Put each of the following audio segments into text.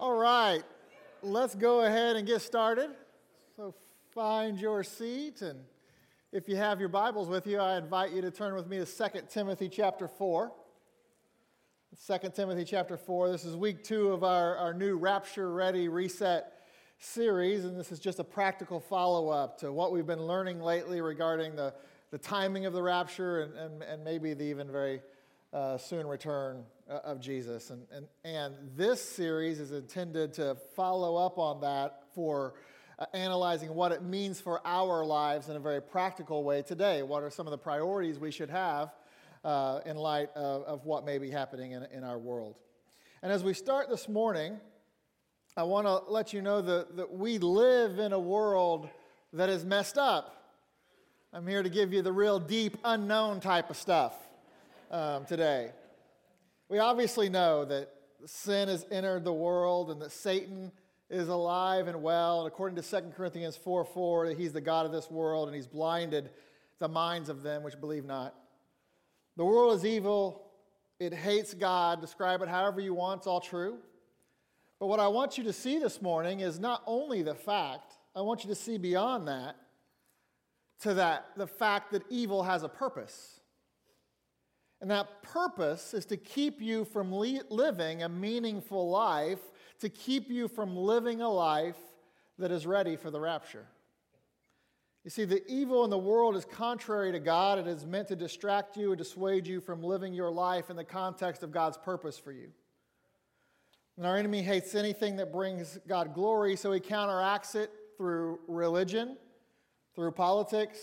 All right, let's go ahead and get started. So find your seat, and if you have your Bibles with you, I invite you to turn with me to 2 Timothy chapter 4. 2 Timothy chapter 4. This is week two of our, our new Rapture Ready Reset series, and this is just a practical follow up to what we've been learning lately regarding the, the timing of the rapture and, and, and maybe the even very uh, soon return of Jesus. And, and, and this series is intended to follow up on that for uh, analyzing what it means for our lives in a very practical way today. What are some of the priorities we should have uh, in light of, of, what may be happening in, in our world? And as we start this morning, I want to let you know that, that we live in a world that is messed up. I'm here to give you the real deep, unknown type of stuff um, today. We obviously know that sin has entered the world and that Satan is alive and well. And according to 2 Corinthians 4 4, that he's the God of this world and he's blinded the minds of them which believe not. The world is evil, it hates God. Describe it however you want, it's all true. But what I want you to see this morning is not only the fact, I want you to see beyond that to that the fact that evil has a purpose. And that purpose is to keep you from li- living a meaningful life, to keep you from living a life that is ready for the rapture. You see, the evil in the world is contrary to God. It is meant to distract you and dissuade you from living your life in the context of God's purpose for you. And our enemy hates anything that brings God glory, so he counteracts it through religion, through politics,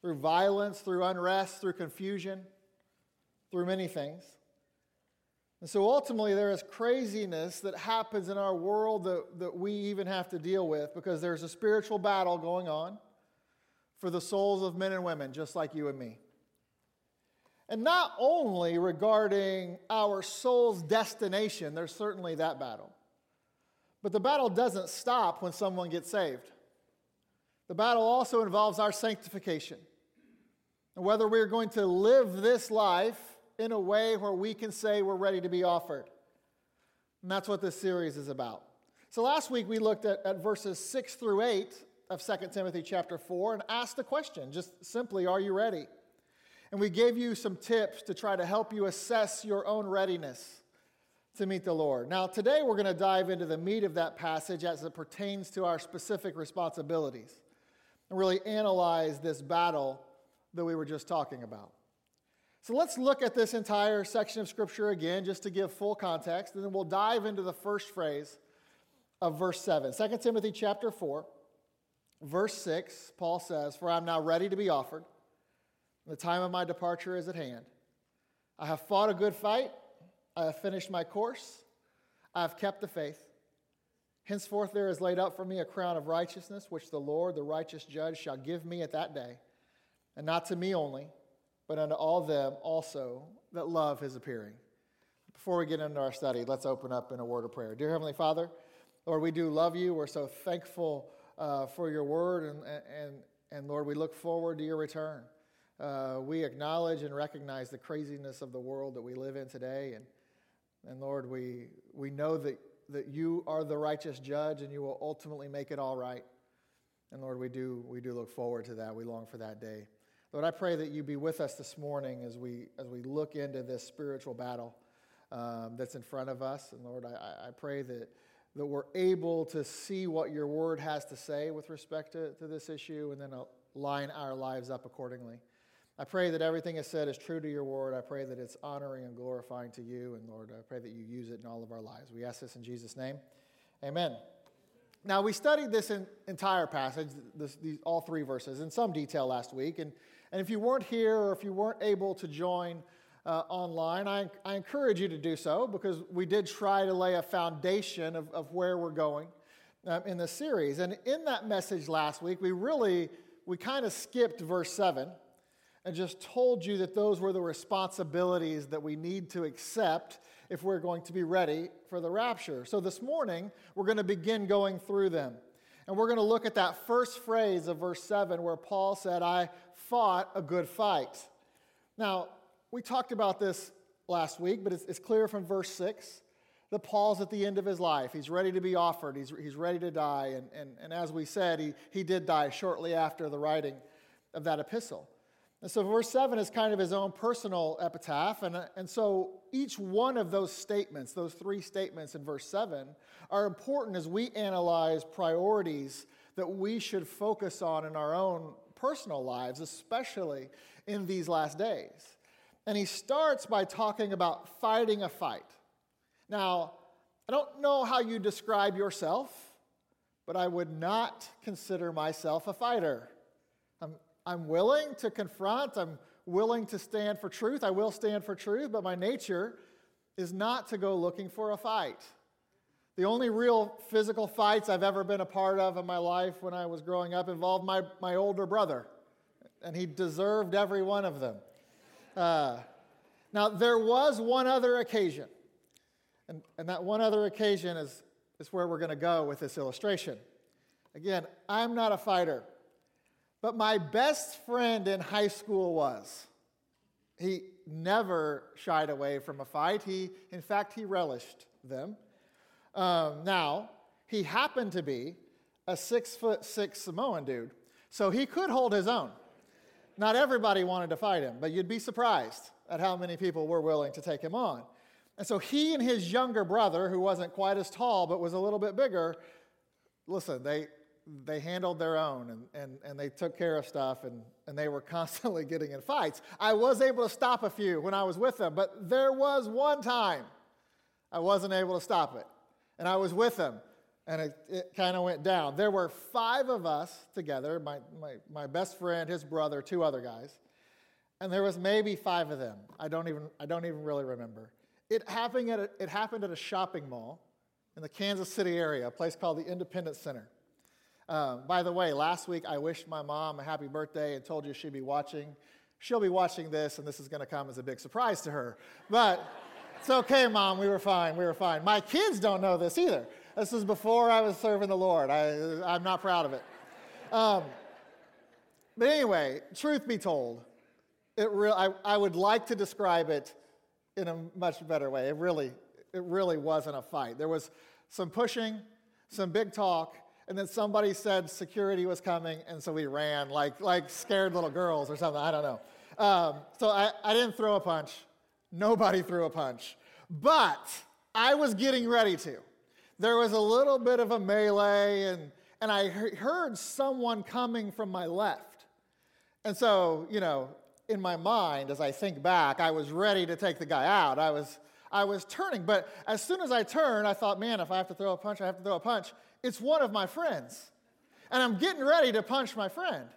through violence, through unrest, through confusion through many things. And so ultimately, there is craziness that happens in our world that, that we even have to deal with because there's a spiritual battle going on for the souls of men and women, just like you and me. And not only regarding our soul's destination, there's certainly that battle. But the battle doesn't stop when someone gets saved. The battle also involves our sanctification. And whether we're going to live this life in a way where we can say we're ready to be offered. And that's what this series is about. So last week we looked at, at verses 6 through 8 of 2 Timothy chapter 4 and asked the question just simply, are you ready? And we gave you some tips to try to help you assess your own readiness to meet the Lord. Now, today we're going to dive into the meat of that passage as it pertains to our specific responsibilities and really analyze this battle that we were just talking about. So let's look at this entire section of Scripture again, just to give full context, and then we'll dive into the first phrase of verse 7. 2 Timothy chapter 4, verse 6, Paul says, For I am now ready to be offered, the time of my departure is at hand. I have fought a good fight, I have finished my course, I have kept the faith. Henceforth there is laid up for me a crown of righteousness, which the Lord, the righteous judge, shall give me at that day, and not to me only but unto all them also that love his appearing. Before we get into our study, let's open up in a word of prayer. Dear Heavenly Father, Lord, we do love you. We're so thankful uh, for your word, and, and, and Lord, we look forward to your return. Uh, we acknowledge and recognize the craziness of the world that we live in today. And, and Lord, we, we know that, that you are the righteous judge and you will ultimately make it all right. And Lord, we do, we do look forward to that. We long for that day. Lord, I pray that you be with us this morning as we, as we look into this spiritual battle um, that's in front of us. And Lord, I, I pray that, that we're able to see what your word has to say with respect to, to this issue and then line our lives up accordingly. I pray that everything is said is true to your word. I pray that it's honoring and glorifying to you. And Lord, I pray that you use it in all of our lives. We ask this in Jesus' name. Amen. Now, we studied this entire passage, this, these, all three verses, in some detail last week. And and if you weren't here or if you weren't able to join uh, online, I, I encourage you to do so because we did try to lay a foundation of, of where we're going um, in the series. And in that message last week, we really, we kind of skipped verse 7 and just told you that those were the responsibilities that we need to accept if we're going to be ready for the rapture. So this morning, we're going to begin going through them. And we're going to look at that first phrase of verse 7 where Paul said, I fought a good fight. Now, we talked about this last week, but it's, it's clear from verse 6 that Paul's at the end of his life. He's ready to be offered, he's, he's ready to die. And, and, and as we said, he, he did die shortly after the writing of that epistle. And so, verse 7 is kind of his own personal epitaph. And, and so, each one of those statements, those three statements in verse 7, are important as we analyze priorities that we should focus on in our own personal lives, especially in these last days. And he starts by talking about fighting a fight. Now, I don't know how you describe yourself, but I would not consider myself a fighter. I'm, I'm willing to confront, I'm willing to stand for truth. I will stand for truth, but my nature is not to go looking for a fight. The only real physical fights I've ever been a part of in my life when I was growing up involved my, my older brother, and he deserved every one of them. Uh, now, there was one other occasion, and, and that one other occasion is, is where we're going to go with this illustration. Again, I'm not a fighter, but my best friend in high school was. He never shied away from a fight. He, in fact, he relished them. Um, now, he happened to be a six foot six Samoan dude, so he could hold his own. Not everybody wanted to fight him, but you'd be surprised at how many people were willing to take him on. And so he and his younger brother, who wasn't quite as tall but was a little bit bigger, listen, they, they handled their own and, and, and they took care of stuff and, and they were constantly getting in fights. I was able to stop a few when I was with them, but there was one time I wasn't able to stop it. And I was with them and it, it kind of went down. There were five of us together my, my, my best friend, his brother, two other guys. And there was maybe five of them. I don't even, I don't even really remember. It happened, at a, it happened at a shopping mall in the Kansas City area, a place called the Independence Center. Um, by the way, last week I wished my mom a happy birthday and told you she'd be watching. She'll be watching this, and this is going to come as a big surprise to her. But it's okay, mom. We were fine. We were fine. My kids don't know this either. This is before I was serving the Lord. I, I'm not proud of it. Um, but anyway, truth be told, it re- I, I would like to describe it in a much better way. It really, it really wasn't a fight. There was some pushing, some big talk, and then somebody said security was coming, and so we ran like, like scared little girls or something. I don't know. Um, so I, I didn't throw a punch. Nobody threw a punch. But I was getting ready to. There was a little bit of a melee, and, and I heard someone coming from my left. And so, you know, in my mind, as I think back, I was ready to take the guy out. I was, I was turning, but as soon as I turned, I thought, man, if I have to throw a punch, I have to throw a punch. It's one of my friends. And I'm getting ready to punch my friend.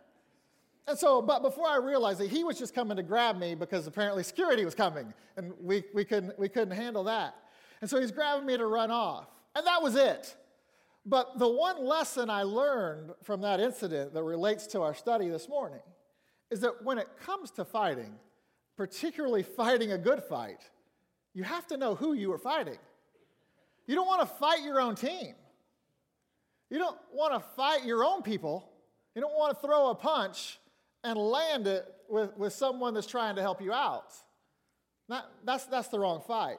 And so, but before I realized that he was just coming to grab me because apparently security was coming and we, we, couldn't, we couldn't handle that. And so he's grabbing me to run off. And that was it. But the one lesson I learned from that incident that relates to our study this morning is that when it comes to fighting, particularly fighting a good fight, you have to know who you are fighting. You don't want to fight your own team. You don't want to fight your own people. You don't want to throw a punch and land it with, with someone that's trying to help you out. Not, that's, that's the wrong fight.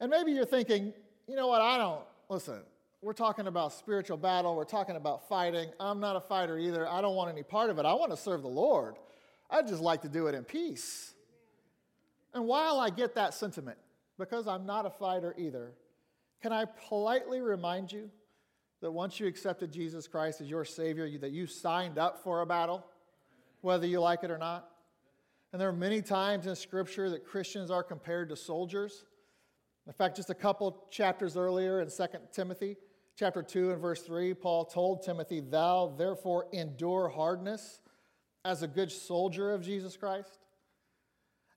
And maybe you're thinking, you know what, I don't, listen, we're talking about spiritual battle. We're talking about fighting. I'm not a fighter either. I don't want any part of it. I want to serve the Lord. I'd just like to do it in peace. And while I get that sentiment, because I'm not a fighter either, can I politely remind you that once you accepted Jesus Christ as your Savior, that you signed up for a battle, whether you like it or not? And there are many times in Scripture that Christians are compared to soldiers. In fact, just a couple chapters earlier in 2 Timothy, chapter 2 and verse 3, Paul told Timothy, Thou therefore endure hardness as a good soldier of Jesus Christ.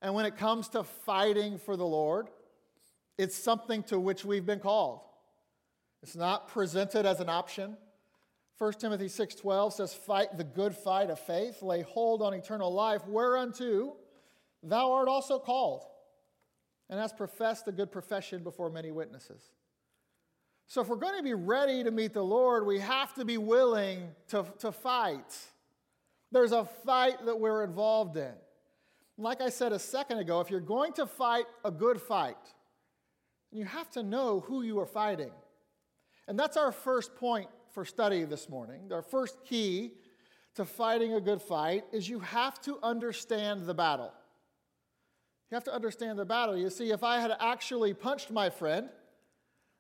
And when it comes to fighting for the Lord, it's something to which we've been called. It's not presented as an option. 1 Timothy 6:12 says, "Fight the good fight of faith, lay hold on eternal life, whereunto thou art also called, and hast professed a good profession before many witnesses." So, if we're going to be ready to meet the Lord, we have to be willing to, to fight. There's a fight that we're involved in. Like I said a second ago, if you're going to fight a good fight, you have to know who you are fighting. And that's our first point for study this morning. Our first key to fighting a good fight is you have to understand the battle. You have to understand the battle. You see, if I had actually punched my friend,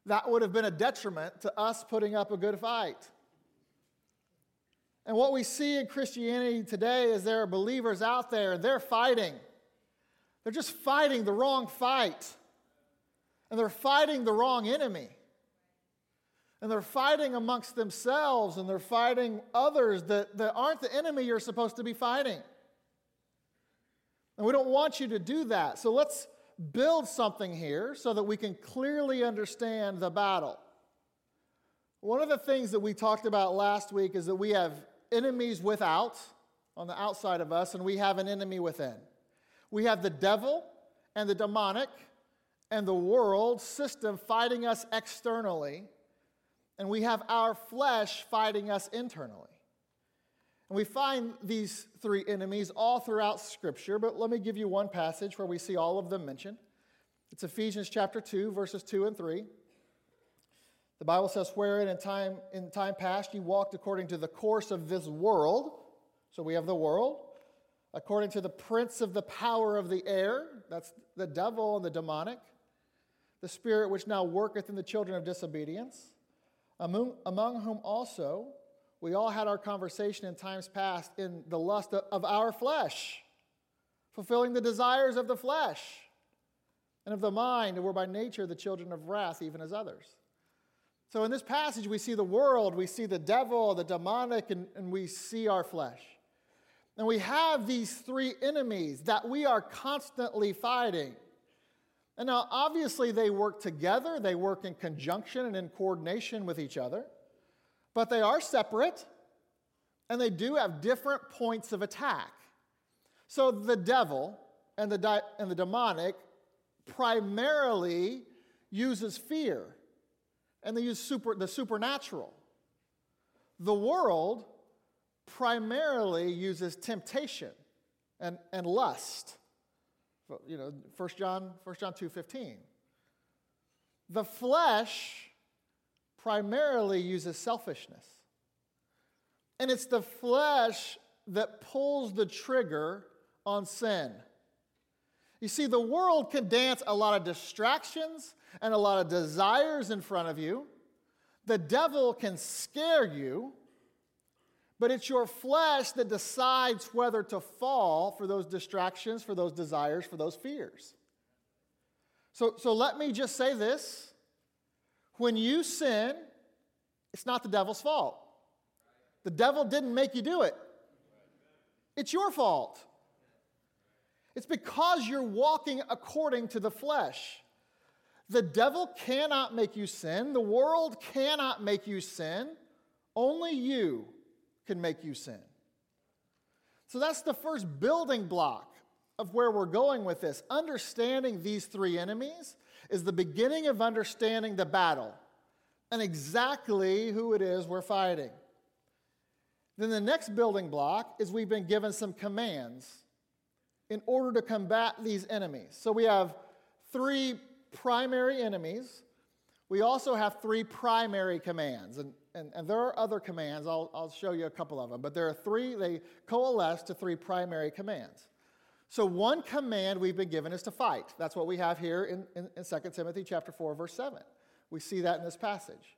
that would have been a detriment to us putting up a good fight. And what we see in Christianity today is there are believers out there and they're fighting. They're just fighting the wrong fight. And they're fighting the wrong enemy. And they're fighting amongst themselves and they're fighting others that, that aren't the enemy you're supposed to be fighting. And we don't want you to do that. So let's build something here so that we can clearly understand the battle. One of the things that we talked about last week is that we have enemies without, on the outside of us, and we have an enemy within. We have the devil and the demonic and the world system fighting us externally, and we have our flesh fighting us internally. And we find these three enemies all throughout Scripture, but let me give you one passage where we see all of them mentioned. It's Ephesians chapter 2, verses 2 and 3. The Bible says, Wherein in time, in time past you walked according to the course of this world. So we have the world. According to the prince of the power of the air, that's the devil and the demonic, the spirit which now worketh in the children of disobedience, among, among whom also we all had our conversation in times past in the lust of our flesh, fulfilling the desires of the flesh and of the mind, and we're by nature the children of wrath, even as others. So in this passage, we see the world, we see the devil, the demonic, and, and we see our flesh. And we have these three enemies that we are constantly fighting. And now, obviously, they work together, they work in conjunction and in coordination with each other but they are separate and they do have different points of attack. So the devil and the, di- and the demonic primarily uses fear and they use super, the supernatural. The world primarily uses temptation and, and lust. You know, 1 John, 1 John 2.15. The flesh primarily uses selfishness. And it's the flesh that pulls the trigger on sin. You see, the world can dance a lot of distractions and a lot of desires in front of you. The devil can scare you, but it's your flesh that decides whether to fall for those distractions, for those desires, for those fears. So, so let me just say this when you sin, it's not the devil's fault. The devil didn't make you do it, it's your fault. It's because you're walking according to the flesh. The devil cannot make you sin. The world cannot make you sin. Only you can make you sin. So that's the first building block of where we're going with this. Understanding these three enemies is the beginning of understanding the battle and exactly who it is we're fighting. Then the next building block is we've been given some commands in order to combat these enemies. So we have three primary enemies. We also have three primary commands, and, and, and there are other commands. I'll, I'll show you a couple of them, but there are three, they coalesce to three primary commands. So one command we've been given is to fight. That's what we have here in, in, in 2 Timothy chapter 4, verse 7. We see that in this passage.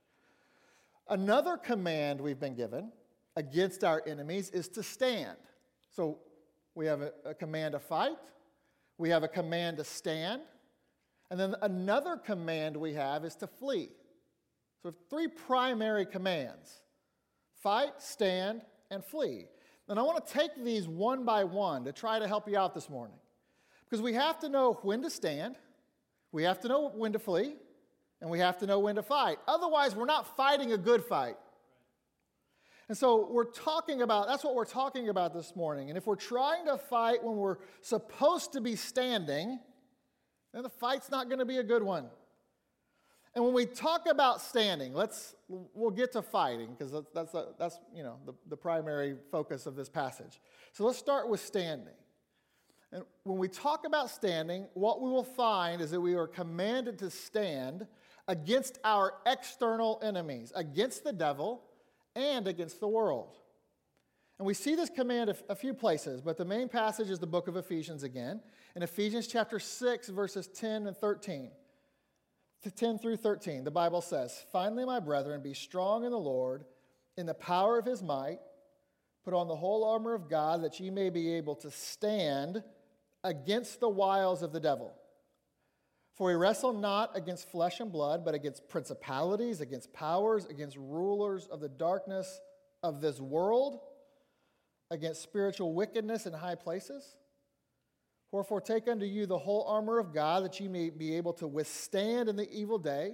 Another command we've been given against our enemies is to stand. So we have a, a command to fight, we have a command to stand, and then another command we have is to flee. So we have three primary commands fight, stand, and flee. And I want to take these one by one to try to help you out this morning. Because we have to know when to stand, we have to know when to flee, and we have to know when to fight. Otherwise, we're not fighting a good fight. And so we're talking about, that's what we're talking about this morning. And if we're trying to fight when we're supposed to be standing, then the fight's not going to be a good one. And when we talk about standing, let's we'll get to fighting because that's that's, a, that's you know the, the primary focus of this passage. So let's start with standing. And when we talk about standing, what we will find is that we are commanded to stand against our external enemies, against the devil and against the world. And we see this command a few places, but the main passage is the book of Ephesians again. In Ephesians chapter 6, verses 10 and 13. 10 through 13, the Bible says, Finally, my brethren, be strong in the Lord, in the power of his might. Put on the whole armor of God, that ye may be able to stand against the wiles of the devil. For we wrestle not against flesh and blood, but against principalities, against powers, against rulers of the darkness of this world, against spiritual wickedness in high places. Wherefore, take unto you the whole armor of God, that ye may be able to withstand in the evil day,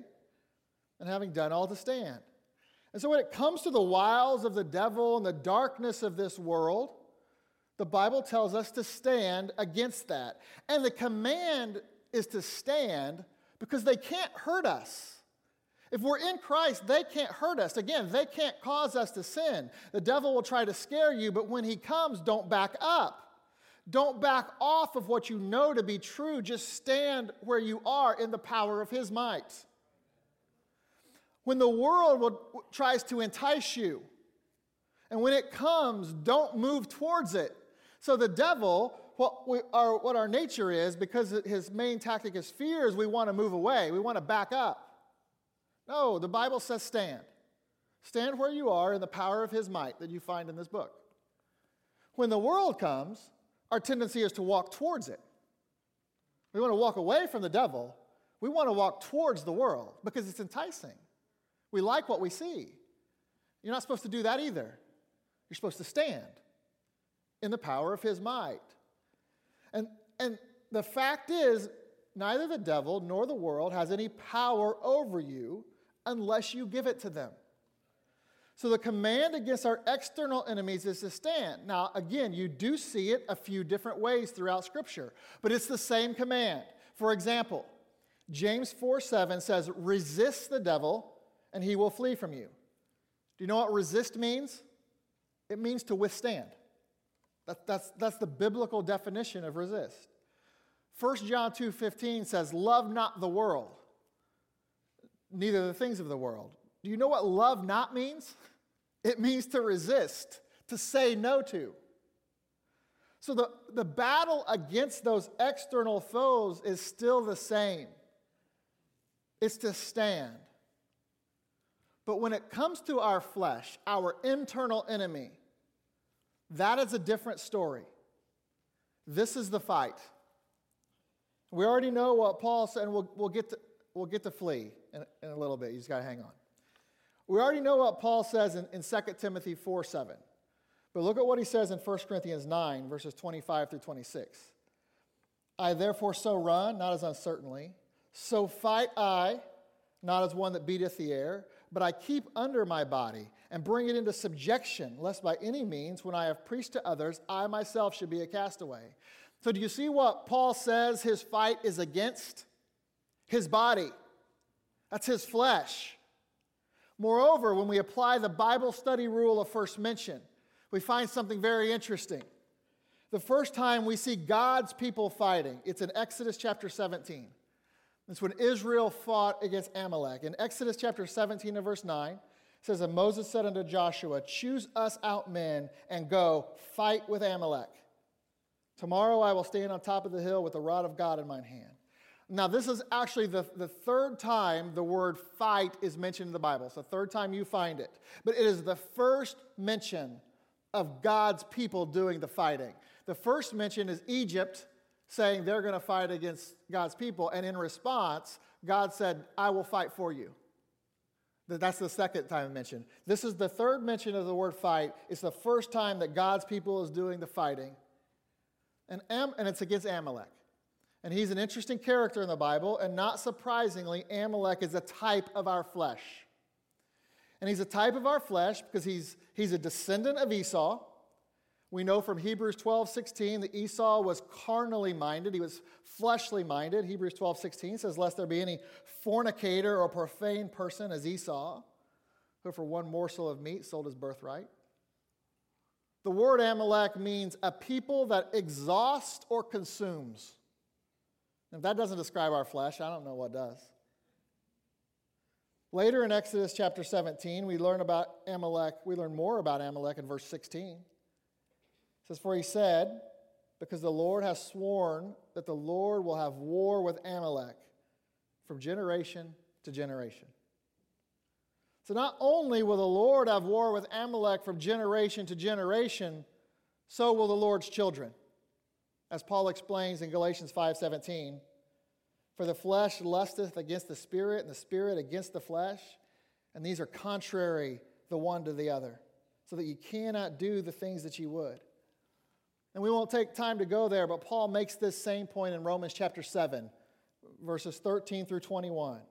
and having done all to stand. And so, when it comes to the wiles of the devil and the darkness of this world, the Bible tells us to stand against that. And the command is to stand because they can't hurt us. If we're in Christ, they can't hurt us. Again, they can't cause us to sin. The devil will try to scare you, but when he comes, don't back up. Don't back off of what you know to be true. Just stand where you are in the power of his might. When the world will, tries to entice you, and when it comes, don't move towards it. So the devil what, we, our, what our nature is, because his main tactic is fear, is we want to move away. We want to back up. No, the Bible says stand. Stand where you are in the power of his might that you find in this book. When the world comes, our tendency is to walk towards it. We want to walk away from the devil. We want to walk towards the world because it's enticing. We like what we see. You're not supposed to do that either. You're supposed to stand in the power of his might. And, and the fact is, neither the devil nor the world has any power over you unless you give it to them. So the command against our external enemies is to stand. Now, again, you do see it a few different ways throughout Scripture, but it's the same command. For example, James 4 7 says, Resist the devil, and he will flee from you. Do you know what resist means? It means to withstand. That, that's, that's the biblical definition of resist. 1 John 2:15 says, "Love not the world, neither the things of the world." Do you know what love not means? It means to resist, to say no to. So the, the battle against those external foes is still the same. It's to stand. But when it comes to our flesh, our internal enemy, that is a different story. This is the fight. We already know what Paul said, and we'll, we'll, get, to, we'll get to flee in, in a little bit. You just got to hang on. We already know what Paul says in, in 2 Timothy 4 7. But look at what he says in 1 Corinthians 9, verses 25 through 26. I therefore so run, not as uncertainly, so fight I, not as one that beateth the air, but I keep under my body and bring it into subjection, lest by any means, when I have preached to others, I myself should be a castaway. So, do you see what Paul says his fight is against? His body. That's his flesh. Moreover, when we apply the Bible study rule of first mention, we find something very interesting. The first time we see God's people fighting, it's in Exodus chapter 17. It's when Israel fought against Amalek. In Exodus chapter 17 and verse 9, it says, And Moses said unto Joshua, Choose us out men and go fight with Amalek. Tomorrow I will stand on top of the hill with the rod of God in mine hand. Now, this is actually the, the third time the word fight is mentioned in the Bible. It's the third time you find it. But it is the first mention of God's people doing the fighting. The first mention is Egypt saying they're going to fight against God's people. And in response, God said, I will fight for you. That's the second time mentioned. This is the third mention of the word fight. It's the first time that God's people is doing the fighting. And, Am- and it's against Amalek. And he's an interesting character in the Bible, and not surprisingly, Amalek is a type of our flesh. And he's a type of our flesh because he's, he's a descendant of Esau. We know from Hebrews 12, 16 that Esau was carnally minded. He was fleshly minded. Hebrews 12, 16 says, Lest there be any fornicator or profane person as Esau, who for one morsel of meat sold his birthright. The word Amalek means a people that exhausts or consumes. If that doesn't describe our flesh, I don't know what does. Later in Exodus chapter 17, we learn about Amalek. We learn more about Amalek in verse 16. It says, For he said, Because the Lord has sworn that the Lord will have war with Amalek from generation to generation. So not only will the Lord have war with Amalek from generation to generation, so will the Lord's children. As Paul explains in Galatians 5:17, for the flesh lusteth against the spirit, and the spirit against the flesh. And these are contrary the one to the other, so that you cannot do the things that you would. And we won't take time to go there, but Paul makes this same point in Romans chapter 7, verses 13 through 21.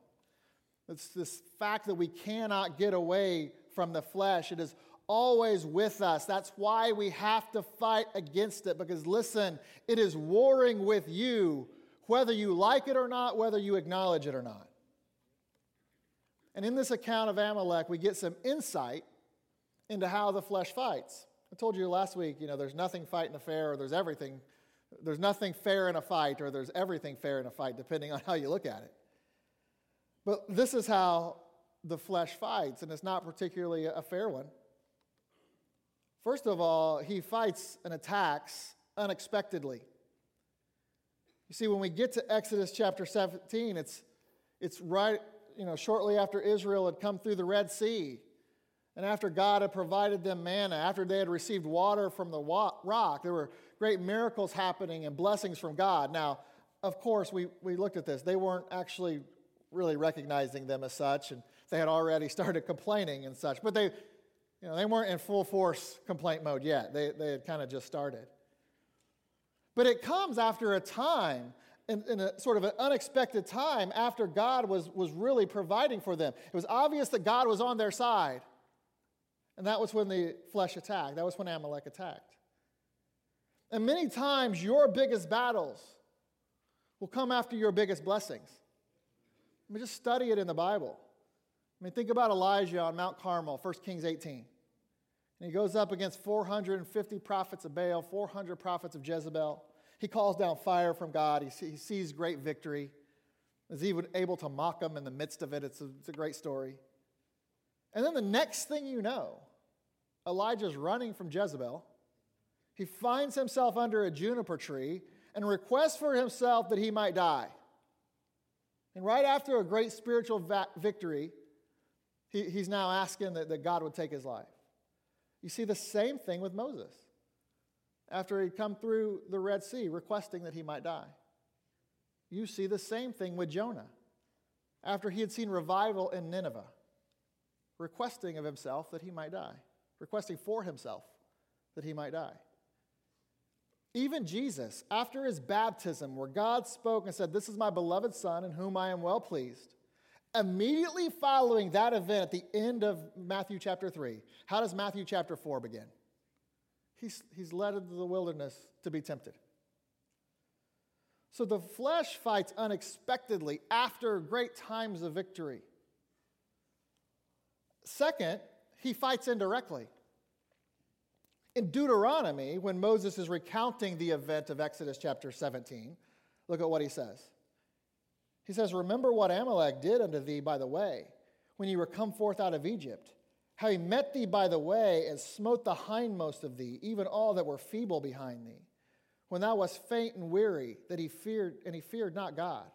It's this fact that we cannot get away from the flesh. It is always with us. That's why we have to fight against it, because listen, it is warring with you whether you like it or not, whether you acknowledge it or not. And in this account of Amalek, we get some insight into how the flesh fights. I told you last week, you know, there's nothing fighting a fair, or there's everything. There's nothing fair in a fight, or there's everything fair in a fight, depending on how you look at it. But this is how the flesh fights, and it's not particularly a fair one. First of all, he fights and attacks unexpectedly. You see, when we get to Exodus chapter 17, it's, it's right, you know, shortly after Israel had come through the Red Sea. And after God had provided them manna, after they had received water from the rock, there were great miracles happening and blessings from God. Now, of course, we, we looked at this. They weren't actually really recognizing them as such, and they had already started complaining and such. But they, you know, they weren't in full force complaint mode yet. They, they had kind of just started. But it comes after a time, in, in, a sort of an unexpected time, after God was, was really providing for them. It was obvious that God was on their side. And that was when the flesh attacked. That was when Amalek attacked. And many times, your biggest battles will come after your biggest blessings. I mean, just study it in the Bible. I mean, think about Elijah on Mount Carmel, 1 Kings 18. And he goes up against 450 prophets of Baal, 400 prophets of Jezebel. He calls down fire from God. He, sees great victory. Is even able to mock them in the midst of it. It's a, it's a great story. And then the next thing you know, Elijah's running from Jezebel. He finds himself under a juniper tree and requests for himself that he might die. And right after a great spiritual va- victory, he, he's now asking that, that God would take his life. You see the same thing with Moses after he'd come through the Red Sea requesting that he might die. You see the same thing with Jonah after he had seen revival in Nineveh, requesting of himself that he might die, requesting for himself that he might die. Even Jesus, after his baptism, where God spoke and said, This is my beloved Son in whom I am well pleased, immediately following that event at the end of Matthew chapter 3, how does Matthew chapter 4 begin? He's, he's led into the wilderness to be tempted. So the flesh fights unexpectedly after great times of victory. Second, he fights indirectly. In Deuteronomy, when Moses is recounting the event of Exodus chapter 17, look at what he says. He says, Remember what Amalek did unto thee by the way, when ye were come forth out of Egypt how he met thee by the way and smote the hindmost of thee, even all that were feeble behind thee, when thou wast faint and weary, that he feared, and he feared not God.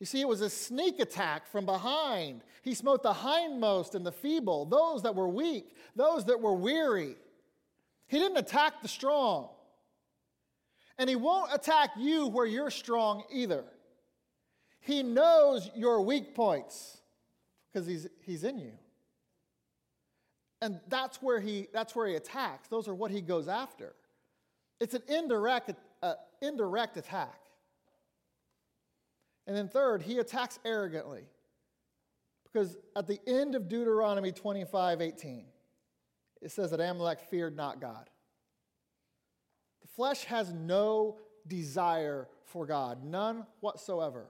You see, it was a sneak attack from behind. He smote the hindmost and the feeble, those that were weak, those that were weary. He didn't attack the strong. And he won't attack you where you're strong either. He knows your weak points because he's, he's in you. And that's where he, that's where he attacks. Those are what he goes after. It's an indirect, uh, indirect attack. And then, third, he attacks arrogantly. Because at the end of Deuteronomy 25 18, it says that Amalek feared not God. The flesh has no desire for God, none whatsoever.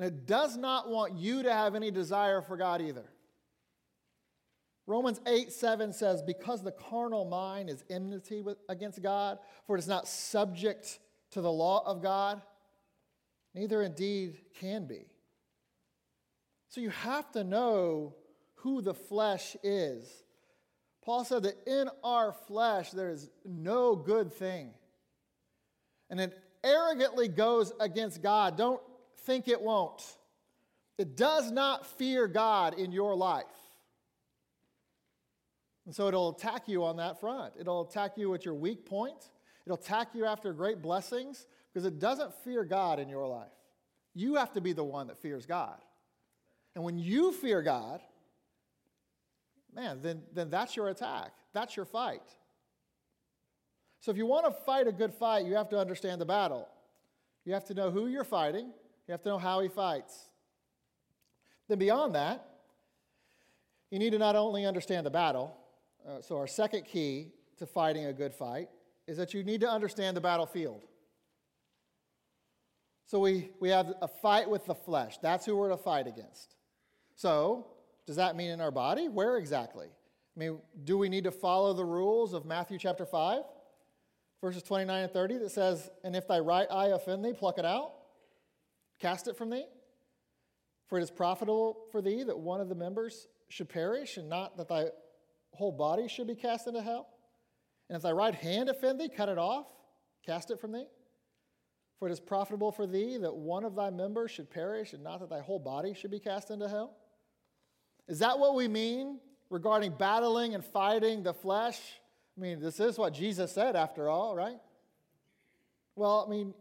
And it does not want you to have any desire for God either. Romans 8 7 says, Because the carnal mind is enmity with, against God, for it is not subject to the law of God, neither indeed can be. So you have to know who the flesh is. Paul said that in our flesh there is no good thing. And it arrogantly goes against God. Don't think it won't. It does not fear God in your life. And so it'll attack you on that front. It'll attack you at your weak point. It'll attack you after great blessings because it doesn't fear God in your life. You have to be the one that fears God. And when you fear God, man, then, then that's your attack. That's your fight. So if you want to fight a good fight, you have to understand the battle. You have to know who you're fighting, you have to know how he fights. Then, beyond that, you need to not only understand the battle, uh, so our second key to fighting a good fight is that you need to understand the battlefield. So we, we have a fight with the flesh. That's who we're to fight against. So, does that mean in our body? Where exactly? I mean, do we need to follow the rules of Matthew chapter 5, verses 29 and 30 that says, And if thy right eye offend thee, pluck it out, cast it from thee? For it is profitable for thee that one of the members should perish, and not that thy whole body should be cast into hell? And if thy right hand offend thee, cut it off, cast it from thee. For it is profitable for thee that one of thy members should perish, and not that thy whole body should be cast into hell. Is that what we mean regarding battling and fighting the flesh? I mean, this is what Jesus said, after all, right? Well, I mean,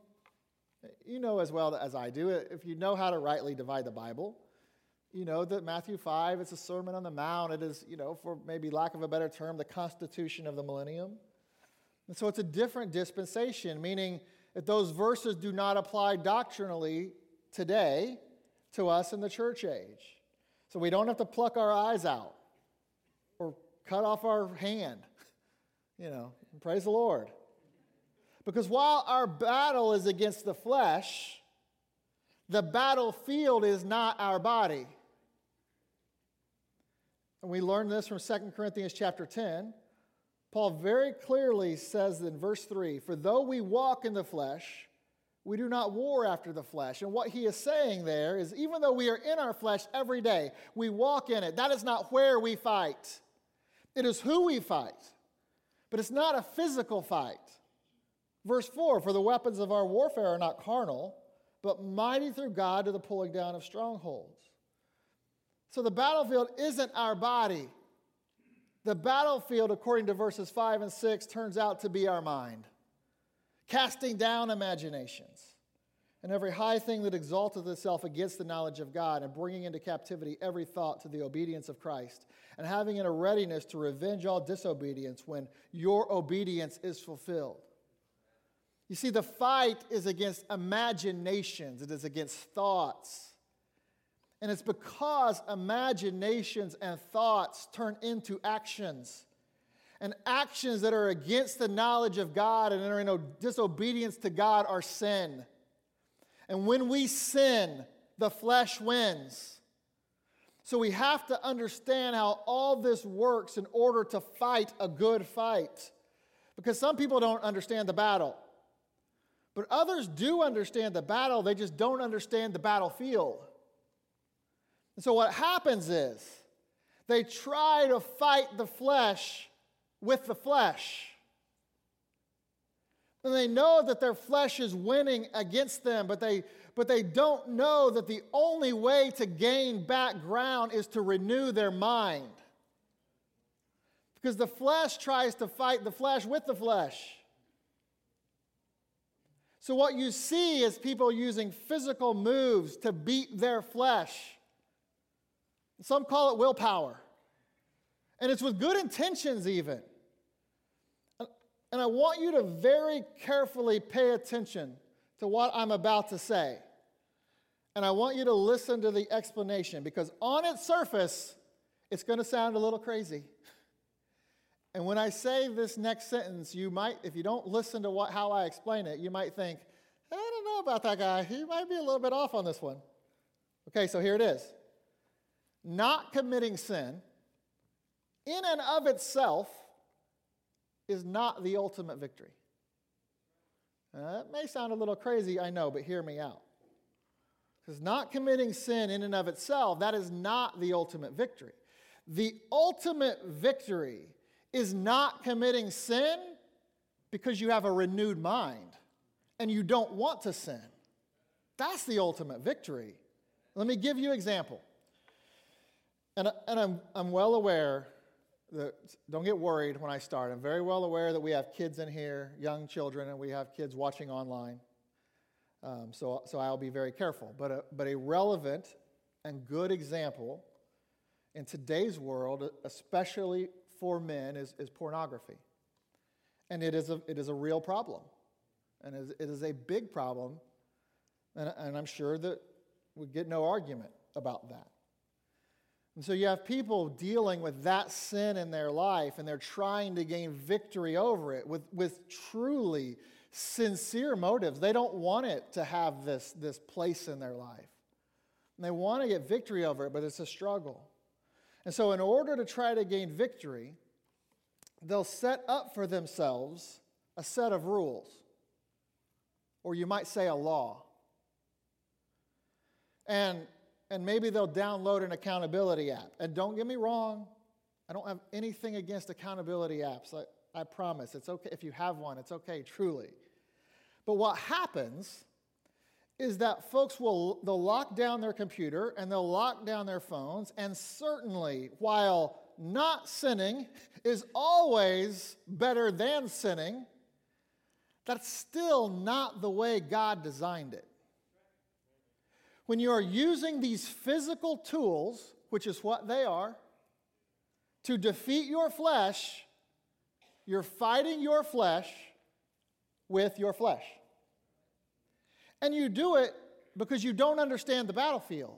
you know as well as I do, if you know how to rightly divide the Bible, you know that Matthew 5 is a Sermon on the Mount. It is, you know, for maybe lack of a better term, the constitution of the millennium. And so it's a different dispensation, meaning that those verses do not apply doctrinally today to us in the church age. So we don't have to pluck our eyes out or cut off our hand. You know, praise the Lord. Because while our battle is against the flesh, the battlefield is not our body. And we learn this from 2 Corinthians chapter 10. Paul very clearly says in verse 3 For though we walk in the flesh, we do not war after the flesh. And what he is saying there is even though we are in our flesh every day, we walk in it. That is not where we fight, it is who we fight. But it's not a physical fight. Verse 4 For the weapons of our warfare are not carnal, but mighty through God to the pulling down of strongholds. So the battlefield isn't our body. The battlefield, according to verses 5 and 6, turns out to be our mind, casting down imaginations and every high thing that exalteth itself against the knowledge of God, and bringing into captivity every thought to the obedience of Christ, and having in a readiness to revenge all disobedience when your obedience is fulfilled. You see, the fight is against imaginations, it is against thoughts. And it's because imaginations and thoughts turn into actions. And actions that are against the knowledge of God and are in disobedience to God are sin. And when we sin, the flesh wins. So we have to understand how all this works in order to fight a good fight. Because some people don't understand the battle. But others do understand the battle, they just don't understand the battlefield. And so what happens is they try to fight the flesh with the flesh. And they know that their flesh is winning against them, but they, but they don't know that the only way to gain back ground is to renew their mind. Because the flesh tries to fight the flesh with the flesh. So, what you see is people using physical moves to beat their flesh. Some call it willpower. And it's with good intentions, even. And I want you to very carefully pay attention to what I'm about to say. And I want you to listen to the explanation because on its surface, it's going to sound a little crazy. And when I say this next sentence, you might, if you don't listen to what, how I explain it, you might think, I don't know about that guy. He might be a little bit off on this one. Okay, so here it is not committing sin in and of itself, is not the ultimate victory. Now, that may sound a little crazy, I know, but hear me out. Because not committing sin in and of itself, that is not the ultimate victory. The ultimate victory is not committing sin because you have a renewed mind and you don't want to sin. That's the ultimate victory. Let me give you an example. And, and I'm, I'm well aware that, don't get worried when I start. I'm very well aware that we have kids in here, young children, and we have kids watching online. Um, so, so I'll be very careful. But a, but a relevant and good example in today's world, especially for men, is, is pornography. And it is, a, it is a real problem. And it is, it is a big problem. And, and I'm sure that we get no argument about that. And so you have people dealing with that sin in their life, and they're trying to gain victory over it with, with truly sincere motives. They don't want it to have this, this place in their life. And they want to get victory over it, but it's a struggle. And so, in order to try to gain victory, they'll set up for themselves a set of rules, or you might say a law. And, and maybe they'll download an accountability app. And don't get me wrong, I don't have anything against accountability apps. I, I promise. It's okay. If you have one, it's okay, truly. But what happens is that folks will they'll lock down their computer and they'll lock down their phones and certainly while not sinning is always better than sinning that's still not the way God designed it. When you are using these physical tools, which is what they are, to defeat your flesh, you're fighting your flesh with your flesh. And you do it because you don't understand the battlefield.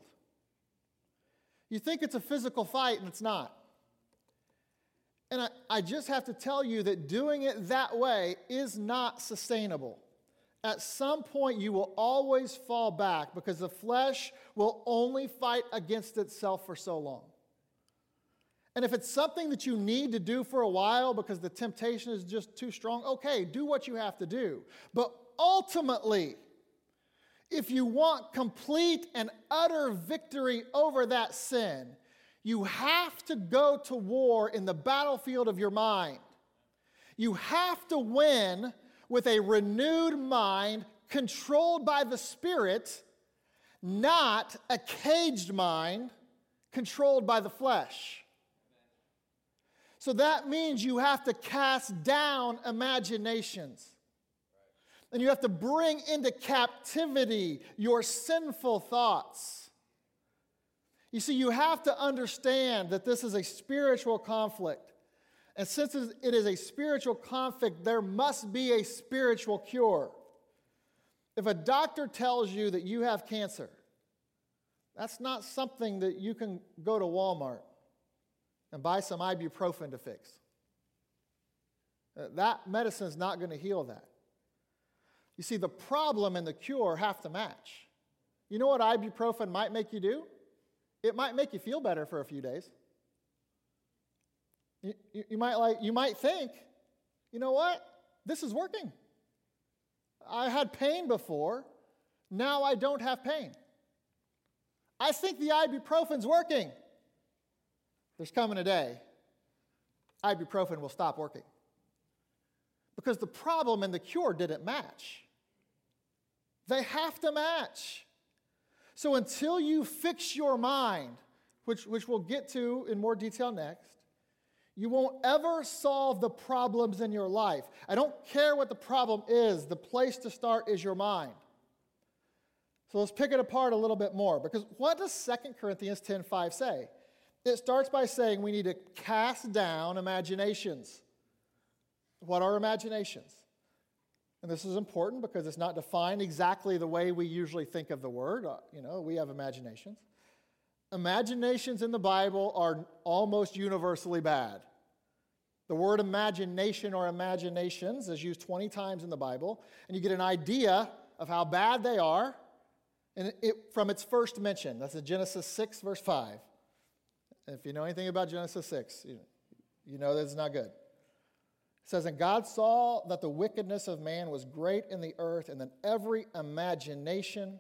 You think it's a physical fight, and it's not. And I, I, just have to tell you that doing it that way is not sustainable. At some point, you will always fall back because the flesh will only fight against itself for so long. And if it's something that you need to do for a while because the temptation is just too strong, okay, do what you have to do. But ultimately, if you want complete and utter victory over that sin, you have to go to war in the battlefield of your mind. You have to win with a renewed mind controlled by the Spirit, not a caged mind controlled by the flesh. So that means you have to cast down imaginations. And you have to bring into captivity your sinful thoughts. You see, you have to understand that this is a spiritual conflict. And since it is a spiritual conflict, there must be a spiritual cure. If a doctor tells you that you have cancer, that's not something that you can go to Walmart and buy some ibuprofen to fix. Uh, that medicine is not going to heal that. You see, the problem and the cure have to match. You know what ibuprofen might make you do? It might make you feel better for a few days. You, you, you might like you might think, you know what? This is working. I had pain before. Now I don't have pain. I think the ibuprofen's working. There's coming a day, ibuprofen will stop working. Because the problem and the cure didn't match. They have to match. So until you fix your mind, which, which we'll get to in more detail next, you won't ever solve the problems in your life. I don't care what the problem is, the place to start is your mind. So let's pick it apart a little bit more because what does 2 Corinthians 10:5 say? It starts by saying we need to cast down imaginations. What are imaginations? And this is important because it's not defined exactly the way we usually think of the word. Uh, you know, we have imaginations. Imaginations in the Bible are almost universally bad. The word imagination or imaginations is used 20 times in the Bible, and you get an idea of how bad they are and it, from its first mention. That's in Genesis 6, verse 5. If you know anything about Genesis 6, you, You know that's not good. Says, And God saw that the wickedness of man was great in the earth, and that every imagination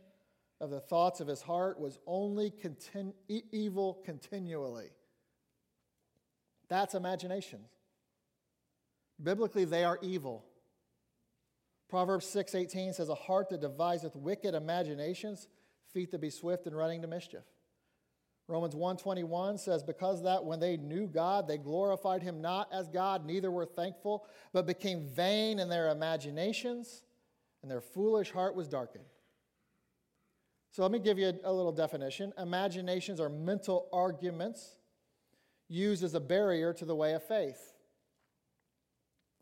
of the thoughts of his heart was only continu- evil continually. That's imagination. Biblically, they are evil. Proverbs 6:18 says, "A heart that deviseth wicked imaginations, feet that be swift in running to mischief." Romans 1:21 says, "Because that when they knew God, they glorified him not as God, neither were thankful, but became vain in their imaginations, and their foolish heart was darkened." So let me give you a, a little definition. Imaginations are mental arguments used as a barrier to the way of faith.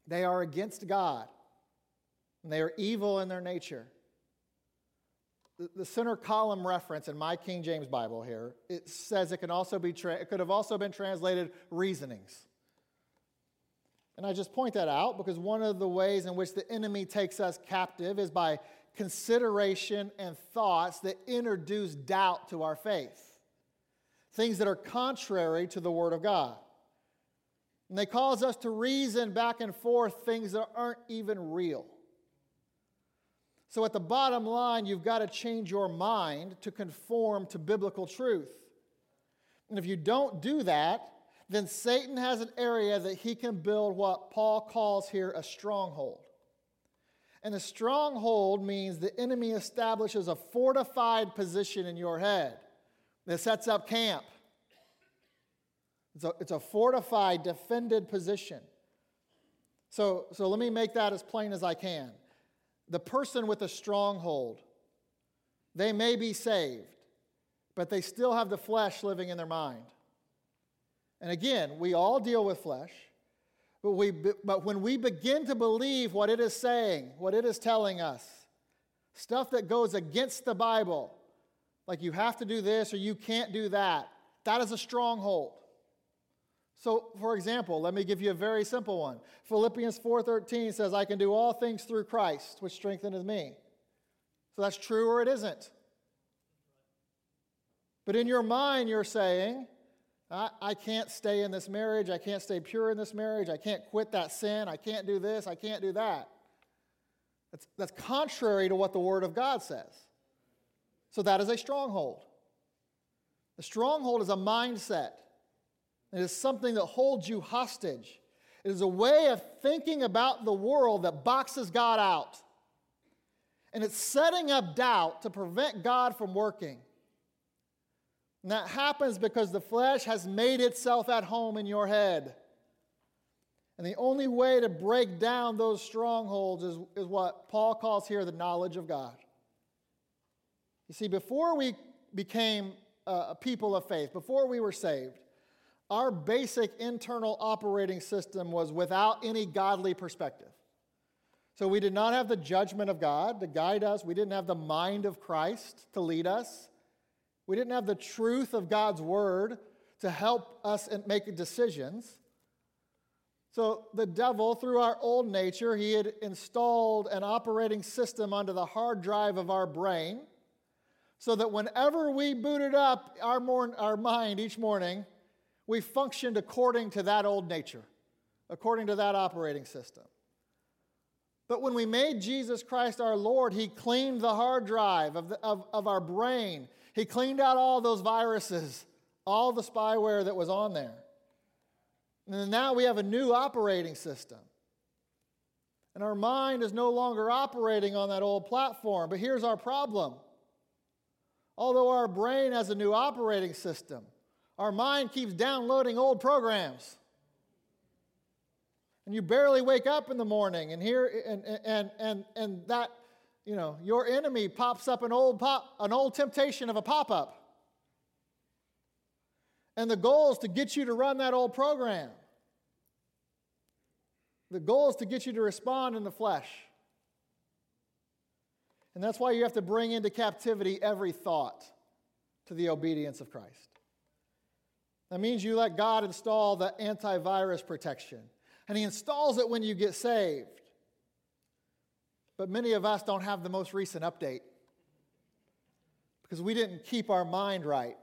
They are against God, and they are evil in their nature. The, center column reference in my King James Bible here, it says it can also be tra- it could have also been translated reasonings. And I just point that out because one of the ways in which the enemy takes us captive is by consideration and thoughts that introduce doubt to our faith, things that are contrary to the Word of God. And they cause us to reason back and forth things that aren't even real. So, at the bottom line, you've got to change your mind to conform to biblical truth. And if you don't do that, then Satan has an area that he can build what Paul calls here a stronghold. And a stronghold means the enemy establishes a fortified position in your head that sets up camp. It's a, it's a fortified, defended position. So, so let me make that as plain as I can. The person with a stronghold, they may be saved, but they still have the flesh living in their mind. And again, we all deal with flesh. But, we, but when we begin to believe what it is saying, what it is telling us, stuff that goes against the Bible, like you have to do this or you can't do that, that is a stronghold. So, for example, let me give you a very simple one. Philippians 4:13 says, "I can do all things through Christ, which strengtheneth me." So that's true or it isn't. But in your mind, you're saying, I, I can't stay in this marriage. I can't stay pure in this marriage. I can't quit that sin. I can't do this. I can't do that. That's, that's contrary to what the Word of God says. So that is a stronghold. A stronghold is a mindset, it is something that holds you hostage. It is a way of thinking about the world that boxes God out. And it's setting up doubt to prevent God from working. And that happens because the flesh has made itself at home in your head. And the only way to break down those strongholds is, is what Paul calls here the knowledge of God. You see, before we became a people of faith, before we were saved, our basic internal operating system was without any godly perspective. So we did not have the judgment of God to guide us, we didn't have the mind of Christ to lead us. We didn't have the truth of God's word to help us make decisions. So the devil, through our old nature, he had installed an operating system onto the hard drive of our brain so that whenever we booted up our, our mind each morning, we functioned according to that old nature, according to that operating system. But when we made Jesus Christ our Lord, He cleaned the hard drive of, the, of, of our brain. He cleaned out all those viruses, all the spyware that was on there. And now we have a new operating system. And our mind is no longer operating on that old platform. But here's our problem. Although our brain has a new operating system, our mind keeps downloading old programs. And you barely wake up in the morning and here and, and, and, and that you know, your enemy pops up an old pop, an old temptation of a pop-up. And the goal is to get you to run that old program. The goal is to get you to respond in the flesh. And that's why you have to bring into captivity every thought to the obedience of Christ. That means you let God install the antivirus protection. And He installs it when you get saved. But many of us don't have the most recent update because we didn't keep our mind right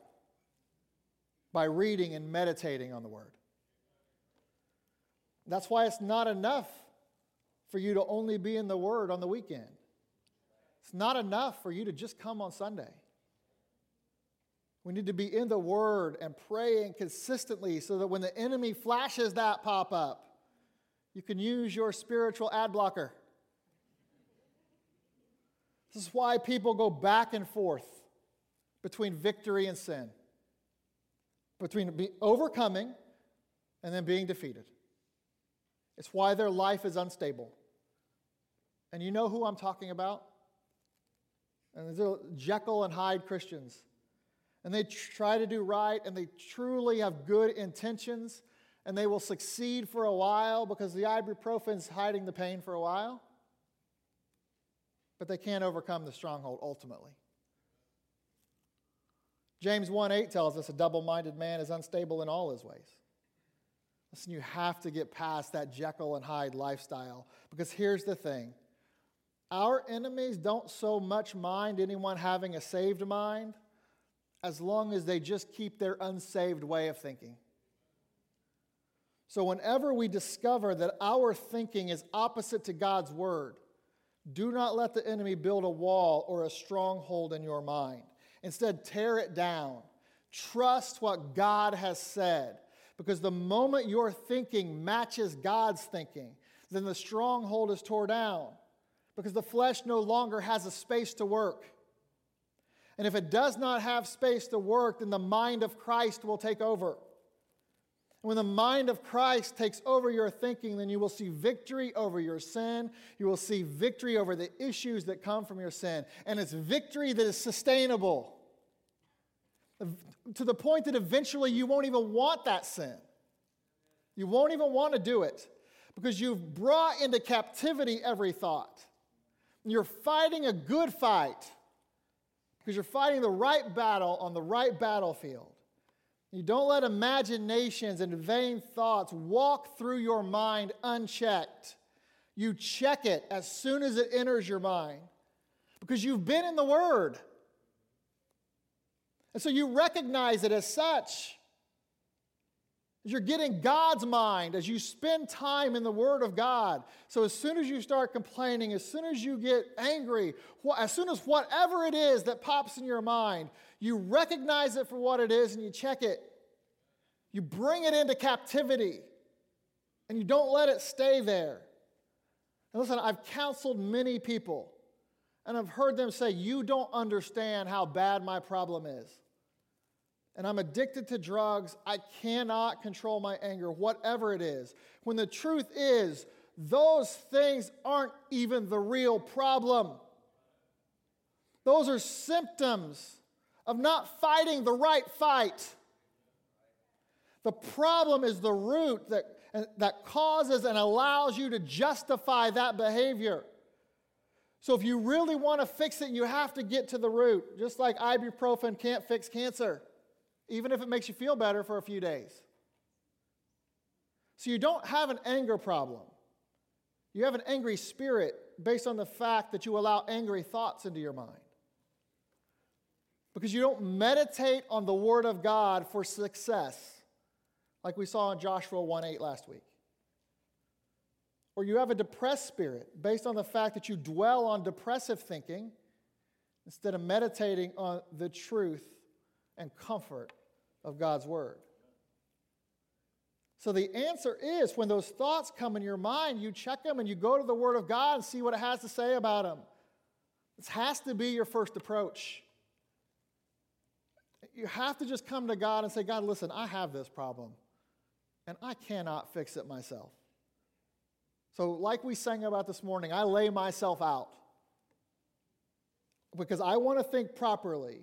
by reading and meditating on the Word. That's why it's not enough for you to only be in the Word on the weekend. It's not enough for you to just come on Sunday. We need to be in the Word and praying consistently so that when the enemy flashes that pop up, you can use your spiritual ad blocker. This is why people go back and forth between victory and sin, between overcoming and then being defeated. It's why their life is unstable. And you know who I'm talking about? And these are Jekyll and Hyde Christians. And they try to do right and they truly have good intentions and they will succeed for a while because the ibuprofen is hiding the pain for a while. But they can't overcome the stronghold ultimately. James 1 8 tells us a double minded man is unstable in all his ways. Listen, you have to get past that Jekyll and Hyde lifestyle because here's the thing our enemies don't so much mind anyone having a saved mind as long as they just keep their unsaved way of thinking. So, whenever we discover that our thinking is opposite to God's word, do not let the enemy build a wall or a stronghold in your mind. Instead, tear it down. Trust what God has said. Because the moment your thinking matches God's thinking, then the stronghold is torn down. Because the flesh no longer has a space to work. And if it does not have space to work, then the mind of Christ will take over. And When the mind of Christ takes over your thinking, then you will see victory over your sin. You will see victory over the issues that come from your sin. And it's victory that is sustainable to the point that eventually you won't even want that sin. You won't even want to do it because you've brought into captivity every thought. You're fighting a good fight because you're fighting the right battle on the right battlefield. You don't let imaginations and vain thoughts walk through your mind unchecked. You check it as soon as it enters your mind because you've been in the Word. And so you recognize it as such. You're getting God's mind as you spend time in the Word of God. So as soon as you start complaining, as soon as you get angry, as soon as whatever it is that pops in your mind, you recognize it for what it is and you check it. You bring it into captivity and you don't let it stay there. And listen, I've counseled many people and I've heard them say, You don't understand how bad my problem is. And I'm addicted to drugs. I cannot control my anger, whatever it is. When the truth is, those things aren't even the real problem. Those are symptoms of not fighting the right fight. The problem is the root that, that causes and allows you to justify that behavior. So, if you really want to fix it, you have to get to the root. Just like ibuprofen can't fix cancer, even if it makes you feel better for a few days. So, you don't have an anger problem. You have an angry spirit based on the fact that you allow angry thoughts into your mind because you don't meditate on the Word of God for success, like we saw in Joshua 1 8 last week. Or you have a depressed spirit based on the fact that you dwell on depressive thinking instead of meditating on the truth and comfort of God's Word. So the answer is when those thoughts come in your mind, you check them and you go to the Word of God and see what it has to say about them. This has to be your first approach you have to just come to God and say, God, listen, I have this problem, and I cannot fix it myself. So, like we sang about this morning, I lay myself out because I want to think properly,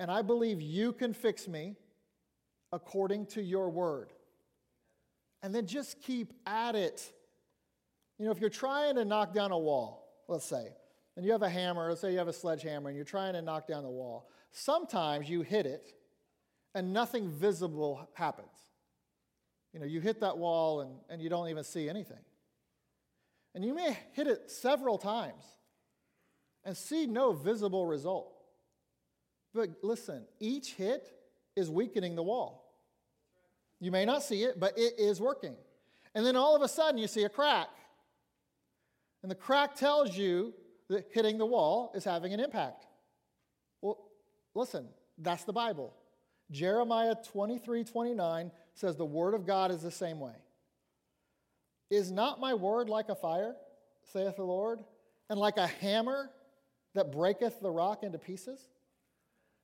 and I believe you can fix me according to your word. And then just keep at it. You know, if you're trying to knock down a wall, let's say, and you have a hammer, let's say you have a sledgehammer, and you're trying to knock down the wall, Sometimes you hit it and nothing visible happens. You know, you hit that wall and, and you don't even see anything. And you may hit it several times and see no visible result. But listen, each hit is weakening the wall. You may not see it, but it is working. And then all of a sudden you see a crack. And the crack tells you that hitting the wall is having an impact. Well, listen, that's the Bible. Jeremiah 23 29 says, The word of God is the same way. Is not my word like a fire, saith the Lord, and like a hammer that breaketh the rock into pieces?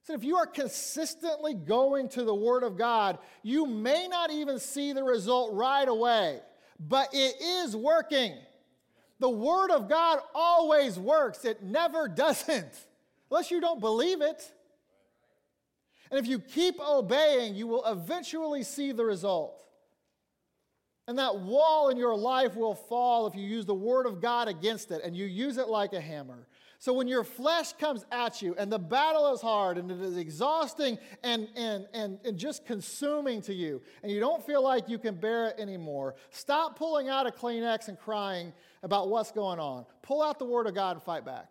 So, if you are consistently going to the Word of God, you may not even see the result right away, but it is working. The Word of God always works, it never doesn't, unless you don't believe it. And if you keep obeying, you will eventually see the result. And that wall in your life will fall if you use the Word of God against it and you use it like a hammer. So when your flesh comes at you and the battle is hard and it is exhausting and, and, and, and just consuming to you, and you don't feel like you can bear it anymore, stop pulling out a Kleenex and crying about what's going on. Pull out the Word of God and fight back.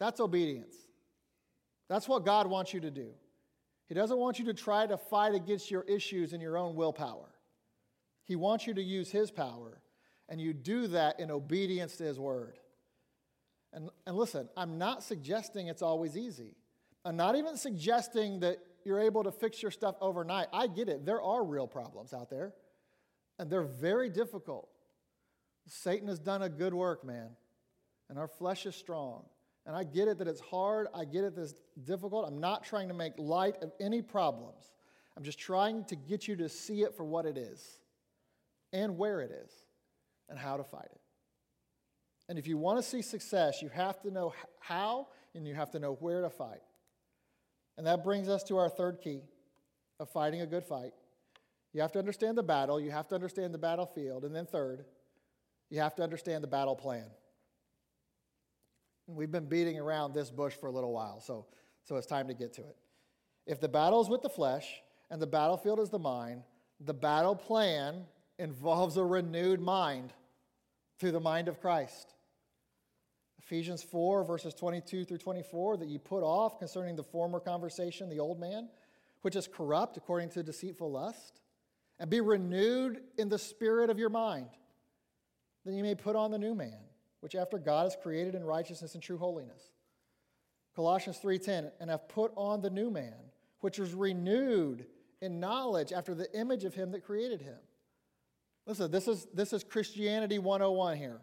That's obedience. That's what God wants you to do. He doesn't want you to try to fight against your issues in your own willpower. He wants you to use His power, and you do that in obedience to His Word. And, and listen, I'm not suggesting it's always easy. I'm not even suggesting that you're able to fix your stuff overnight. I get it. There are real problems out there, and they're very difficult. Satan has done a good work, man, and our flesh is strong. And I get it that it's hard. I get it that it's difficult. I'm not trying to make light of any problems. I'm just trying to get you to see it for what it is and where it is and how to fight it. And if you want to see success, you have to know how and you have to know where to fight. And that brings us to our third key of fighting a good fight. You have to understand the battle, you have to understand the battlefield, and then third, you have to understand the battle plan. And we've been beating around this bush for a little while, so, so it's time to get to it. If the battle is with the flesh and the battlefield is the mind, the battle plan involves a renewed mind through the mind of Christ. Ephesians 4, verses 22 through 24, that you put off concerning the former conversation, the old man, which is corrupt according to deceitful lust, and be renewed in the spirit of your mind. Then you may put on the new man, which after God is created in righteousness and true holiness. Colossians 3:10, and have put on the new man, which is renewed in knowledge after the image of him that created him. Listen, this is, this is Christianity 101 here.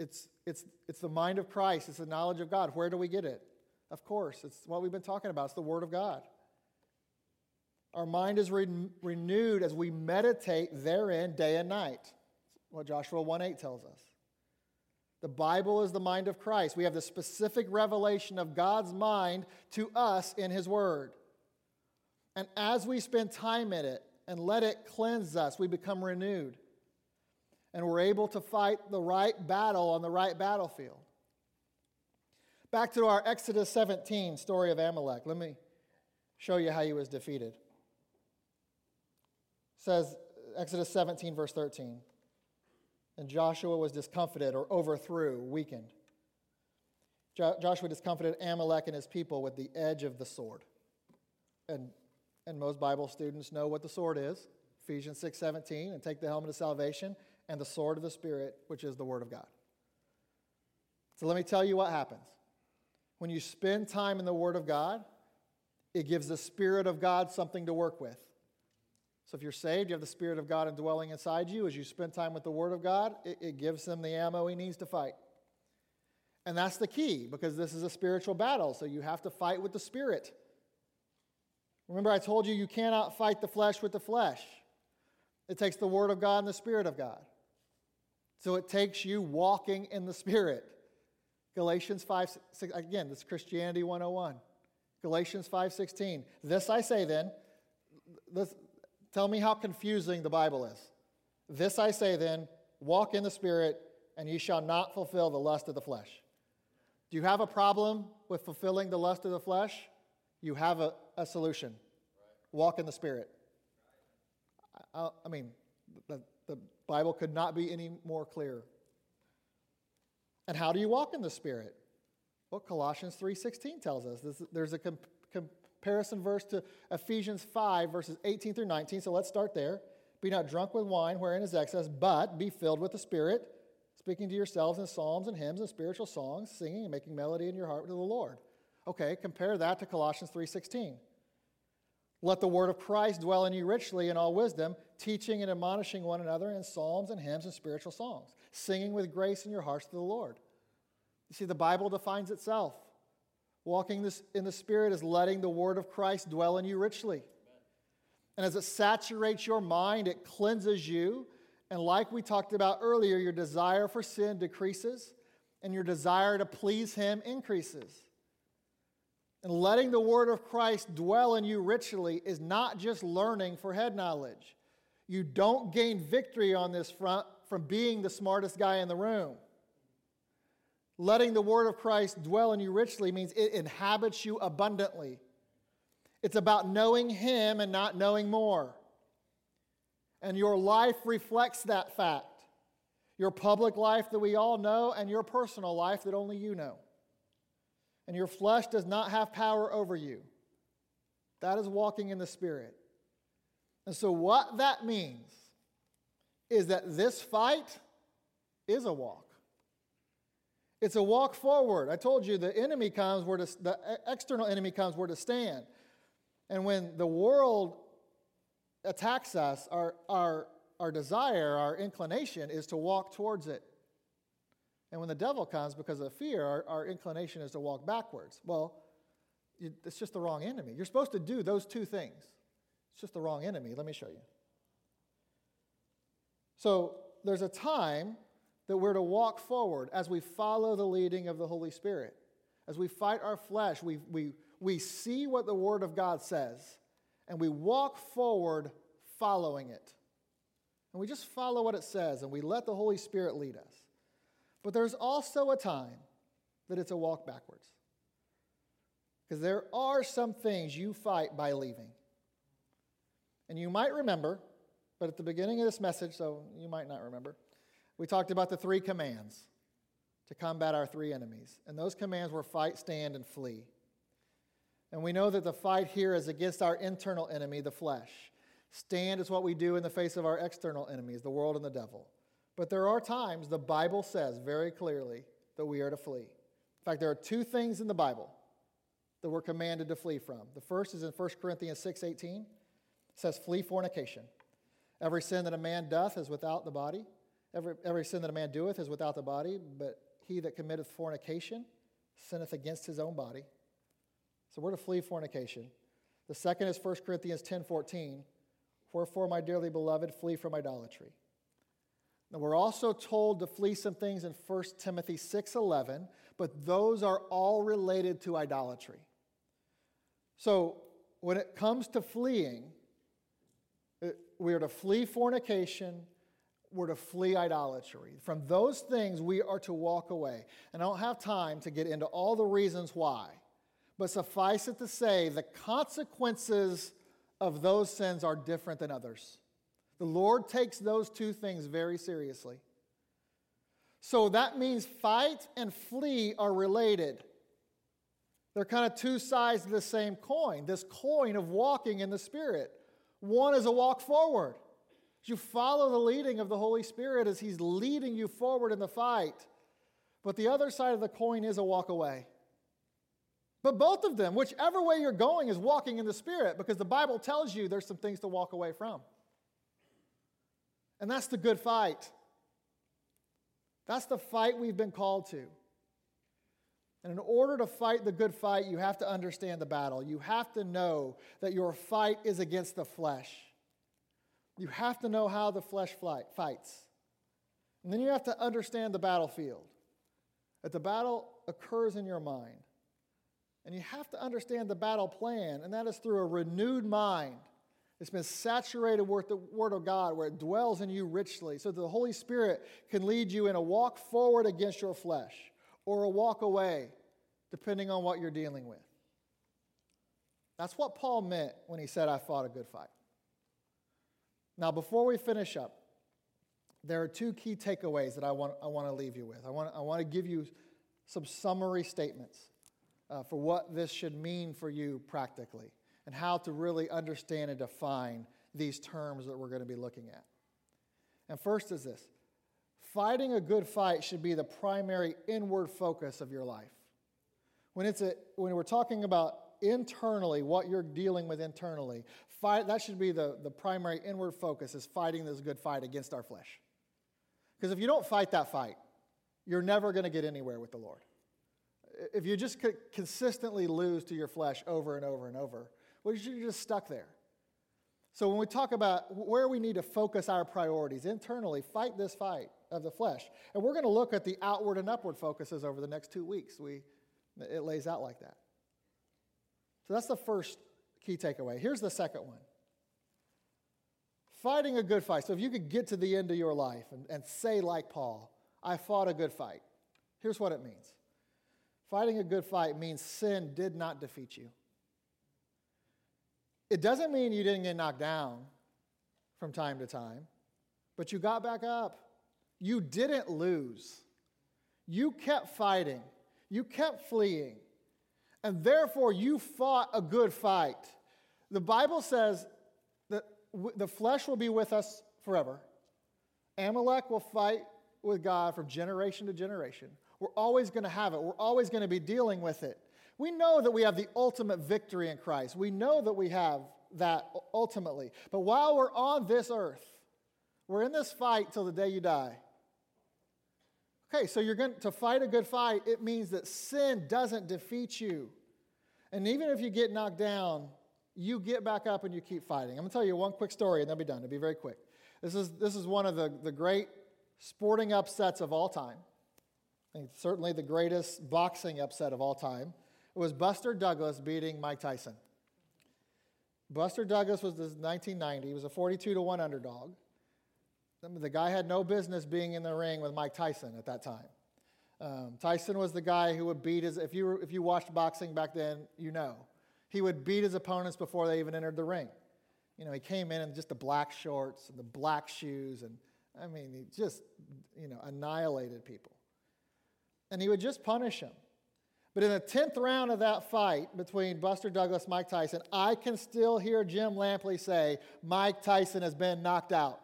It's, it's, it's the mind of Christ, it's the knowledge of God. Where do we get it? Of course, it's what we've been talking about. It's the Word of God. Our mind is re- renewed as we meditate therein day and night. what Joshua 1 8 tells us. The Bible is the mind of Christ. We have the specific revelation of God's mind to us in His Word. And as we spend time in it and let it cleanse us, we become renewed and we're able to fight the right battle on the right battlefield. Back to our Exodus 17 story of Amalek. Let me show you how he was defeated. It says Exodus 17, verse 13. And Joshua was discomfited or overthrew, weakened. Jo- Joshua discomfited Amalek and his people with the edge of the sword. And, and most Bible students know what the sword is. Ephesians 6 17, and take the helmet of salvation and the sword of the Spirit, which is the Word of God. So let me tell you what happens. When you spend time in the Word of God, it gives the Spirit of God something to work with. So if you're saved, you have the Spirit of God indwelling inside you. As you spend time with the Word of God, it, it gives him the ammo he needs to fight. And that's the key because this is a spiritual battle, so you have to fight with the Spirit. Remember, I told you you cannot fight the flesh with the flesh. It takes the Word of God and the Spirit of God. So it takes you walking in the Spirit. Galatians 5, 6, again, this is Christianity 101. Galatians 5:16. This I say then, this, tell me how confusing the Bible is. This I say then, walk in the Spirit, and ye shall not fulfill the lust of the flesh. Do you have a problem with fulfilling the lust of the flesh? You have a, a solution. Walk in the Spirit. I, I mean, Bible could not be any more clear. And how do you walk in the Spirit? Well, Colossians 3.16 tells us. This, there's a comparison verse to Ephesians 5, verses 18 through 19, so let's start there. Be not drunk with wine, wherein is excess, but be filled with the Spirit, speaking to yourselves in psalms and hymns and spiritual songs, singing and making melody in your heart to the Lord. Okay, compare that to Colossians 3:16. Let the word of Christ dwell in you richly in all wisdom, teaching and admonishing one another in psalms and hymns and spiritual songs, singing with grace in your hearts to the Lord. You see, the Bible defines itself. Walking this in the Spirit is letting the word of Christ dwell in you richly. And as it saturates your mind, it cleanses you. And like we talked about earlier, your desire for sin decreases and your desire to please Him increases. And letting the Word of Christ dwell in you richly is not just learning for head knowledge. You don't gain victory on this front from being the smartest guy in the room. Letting the Word of Christ dwell in you richly means it inhabits you abundantly. It's about knowing Him and not knowing more. And your life reflects that fact. Your public life that we all know, and your personal life that only you know. And your flesh does not have power over you. That is walking in the Spirit. And so, what that means is that this fight is a walk. It's a walk forward. I told you the enemy comes where to, the external enemy comes where to stand. And when the world attacks us, our, our, our desire, our inclination is to walk towards it. And when the devil comes because of fear, our, our inclination is to walk backwards. Well, it's just the wrong enemy. You're supposed to do those two things. It's just the wrong enemy. Let me show you. So there's a time that we're to walk forward as we follow the leading of the Holy Spirit. As we fight our flesh, we, we, we see what the Word of God says, and we walk forward following it. And we just follow what it says, and we let the Holy Spirit lead us. But there's also a time that it's a walk backwards. Because there are some things you fight by leaving. And you might remember, but at the beginning of this message, so you might not remember, we talked about the three commands to combat our three enemies. And those commands were fight, stand, and flee. And we know that the fight here is against our internal enemy, the flesh. Stand is what we do in the face of our external enemies, the world and the devil. But there are times the Bible says very clearly that we are to flee. In fact, there are two things in the Bible that we're commanded to flee from. The first is in 1 Corinthians 6:18. It says, "Flee fornication. Every sin that a man doth is without the body. Every, every sin that a man doeth is without the body, but he that committeth fornication sinneth against his own body. So we're to flee fornication. The second is 1 Corinthians 10 14. Wherefore, my dearly beloved, flee from idolatry. Now, we're also told to flee some things in 1 Timothy 6:11, but those are all related to idolatry. So, when it comes to fleeing, uh, we are to flee fornication, we're to flee idolatry. From those things, we are to walk away. And I don't have time to get into all the reasons why. But suffice it to say, the consequences of those sins are different than others. The Lord takes those two things very seriously. So that means fight and flee are related. They're kind of two sides of the same coin, this coin of walking in the Spirit. One is a walk forward. You follow the leading of the Holy Spirit as He's leading you forward in the fight. But the other side of the coin is a walk away. But both of them, whichever way you're going, is walking in the Spirit because the Bible tells you there's some things to walk away from. And that's the good fight. That's the fight we've been called to. And in order to fight the good fight, you have to understand the battle. You have to know that your fight is against the flesh. You have to know how the flesh fights. And then you have to understand the battlefield. That the battle occurs in your mind. And you have to understand the battle plan, and that is through a renewed mind. It's been saturated with the Word of God, where it dwells in you richly, so that the Holy Spirit can lead you in a walk forward against your flesh or a walk away, depending on what you're dealing with. That's what Paul meant when he said, I fought a good fight. Now, before we finish up, there are two key takeaways that I want, I want to leave you with. I want, I want to give you some summary statements uh, for what this should mean for you practically and how to really understand and define these terms that we're going to be looking at. And first is this fighting a good fight should be the primary inward focus of your life. When, it's a, when we're talking about internally, what you're dealing with internally, fight, that should be the, the primary inward focus is fighting this good fight against our flesh. Because if you don't fight that fight, you're never going to get anywhere with the Lord. If you just consistently lose to your flesh over and over and over, well, you're just stuck there. So when we talk about where we need to focus our priorities internally, fight this fight of the flesh. And we're going to look at the outward and upward focuses over the next two weeks. We, it lays out like that. So that's the first key takeaway. Here's the second one fighting a good fight. So if you could get to the end of your life and, and say, like Paul, I fought a good fight, here's what it means fighting a good fight means sin did not defeat you. It doesn't mean you didn't get knocked down from time to time, but you got back up. You didn't lose. You kept fighting. You kept fleeing. And therefore, you fought a good fight. The Bible says that the flesh will be with us forever. Amalek will fight with God from generation to generation. We're always going to have it, we're always going to be dealing with it. We know that we have the ultimate victory in Christ. We know that we have that ultimately. But while we're on this earth, we're in this fight till the day you die. Okay, so you're going to fight a good fight, it means that sin doesn't defeat you. And even if you get knocked down, you get back up and you keep fighting. I'm going to tell you one quick story and then be done. It'll be very quick. This is, this is one of the, the great sporting upsets of all time. I think certainly the greatest boxing upset of all time. It was Buster Douglas beating Mike Tyson. Buster Douglas was the 1990. He was a 42 to 1 underdog. The guy had no business being in the ring with Mike Tyson at that time. Um, Tyson was the guy who would beat his, if you, were, if you watched boxing back then, you know. He would beat his opponents before they even entered the ring. You know, he came in in just the black shorts and the black shoes, and I mean, he just, you know, annihilated people. And he would just punish them. But in the 10th round of that fight between Buster Douglas and Mike Tyson, I can still hear Jim Lampley say, Mike Tyson has been knocked out.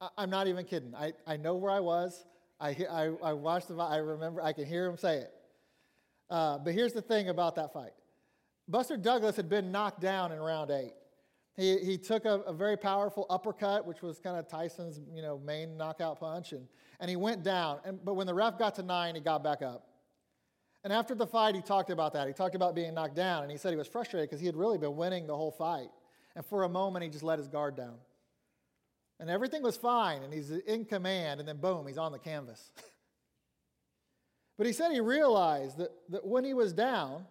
I, am not even kidding. I, I know where I was. I, I, I watched the I remember, I can hear him say it. Uh, but here's the thing about that fight Buster Douglas had been knocked down in round eight. He, he took a, a very powerful uppercut, which was kind of Tyson's you know, main knockout punch, and, and he went down. And, but when the ref got to nine, he got back up. And after the fight, he talked about that. He talked about being knocked down, and he said he was frustrated because he had really been winning the whole fight. And for a moment, he just let his guard down. And everything was fine, and he's in command, and then boom, he's on the canvas. but he said he realized that, that when he was down,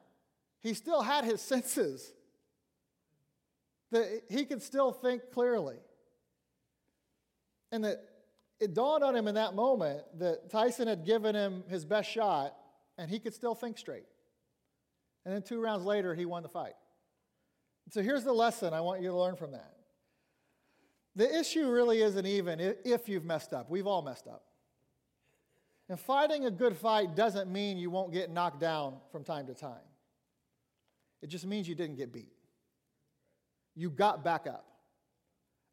he still had his senses, that he could still think clearly. And that it dawned on him in that moment that Tyson had given him his best shot, and he could still think straight. And then two rounds later, he won the fight. So here's the lesson I want you to learn from that. The issue really isn't even if you've messed up. We've all messed up. And fighting a good fight doesn't mean you won't get knocked down from time to time. It just means you didn't get beat. You got back up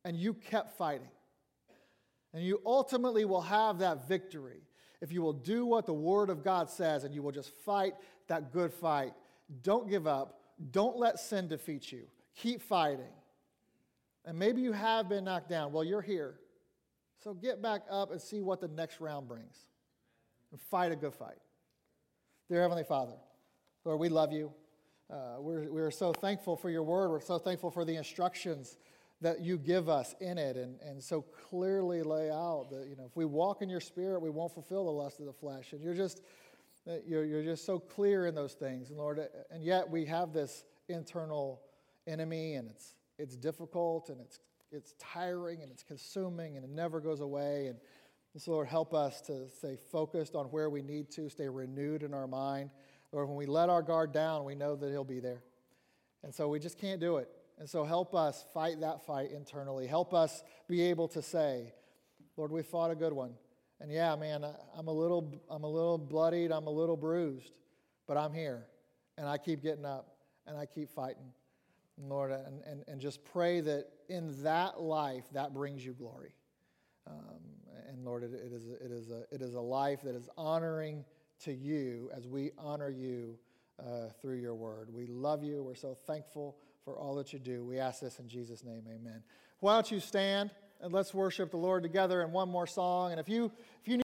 and you kept fighting. And you ultimately will have that victory if you will do what the Word of God says and you will just fight that good fight. Don't give up. Don't let sin defeat you. Keep fighting. And maybe you have been knocked down. Well, you're here. So get back up and see what the next round brings. And fight a good fight. Dear Heavenly Father, Lord, we love you. Uh, we're, we're so thankful for your word. We're so thankful for the instructions that you give us in it and, and so clearly lay out that, you know, if we walk in your spirit, we won't fulfill the lust of the flesh. And you're just, uh, you're, you're just so clear in those things. And Lord, uh, and yet we have this internal enemy and it's it's difficult and it's, it's tiring and it's consuming and it never goes away. And so, Lord, help us to stay focused on where we need to, stay renewed in our mind. Lord, when we let our guard down, we know that He'll be there. And so we just can't do it. And so help us fight that fight internally. Help us be able to say, Lord, we fought a good one. And yeah, man, I'm a little, I'm a little bloodied, I'm a little bruised, but I'm here. And I keep getting up and I keep fighting. Lord, and, and, and just pray that in that life, that brings you glory. Um, and Lord, it, it, is, it, is a, it is a life that is honoring to you as we honor you uh, through your word. We love you. We're so thankful for all that you do. We ask this in Jesus' name, amen. Why don't you stand and let's worship the Lord together in one more song? And if you, if you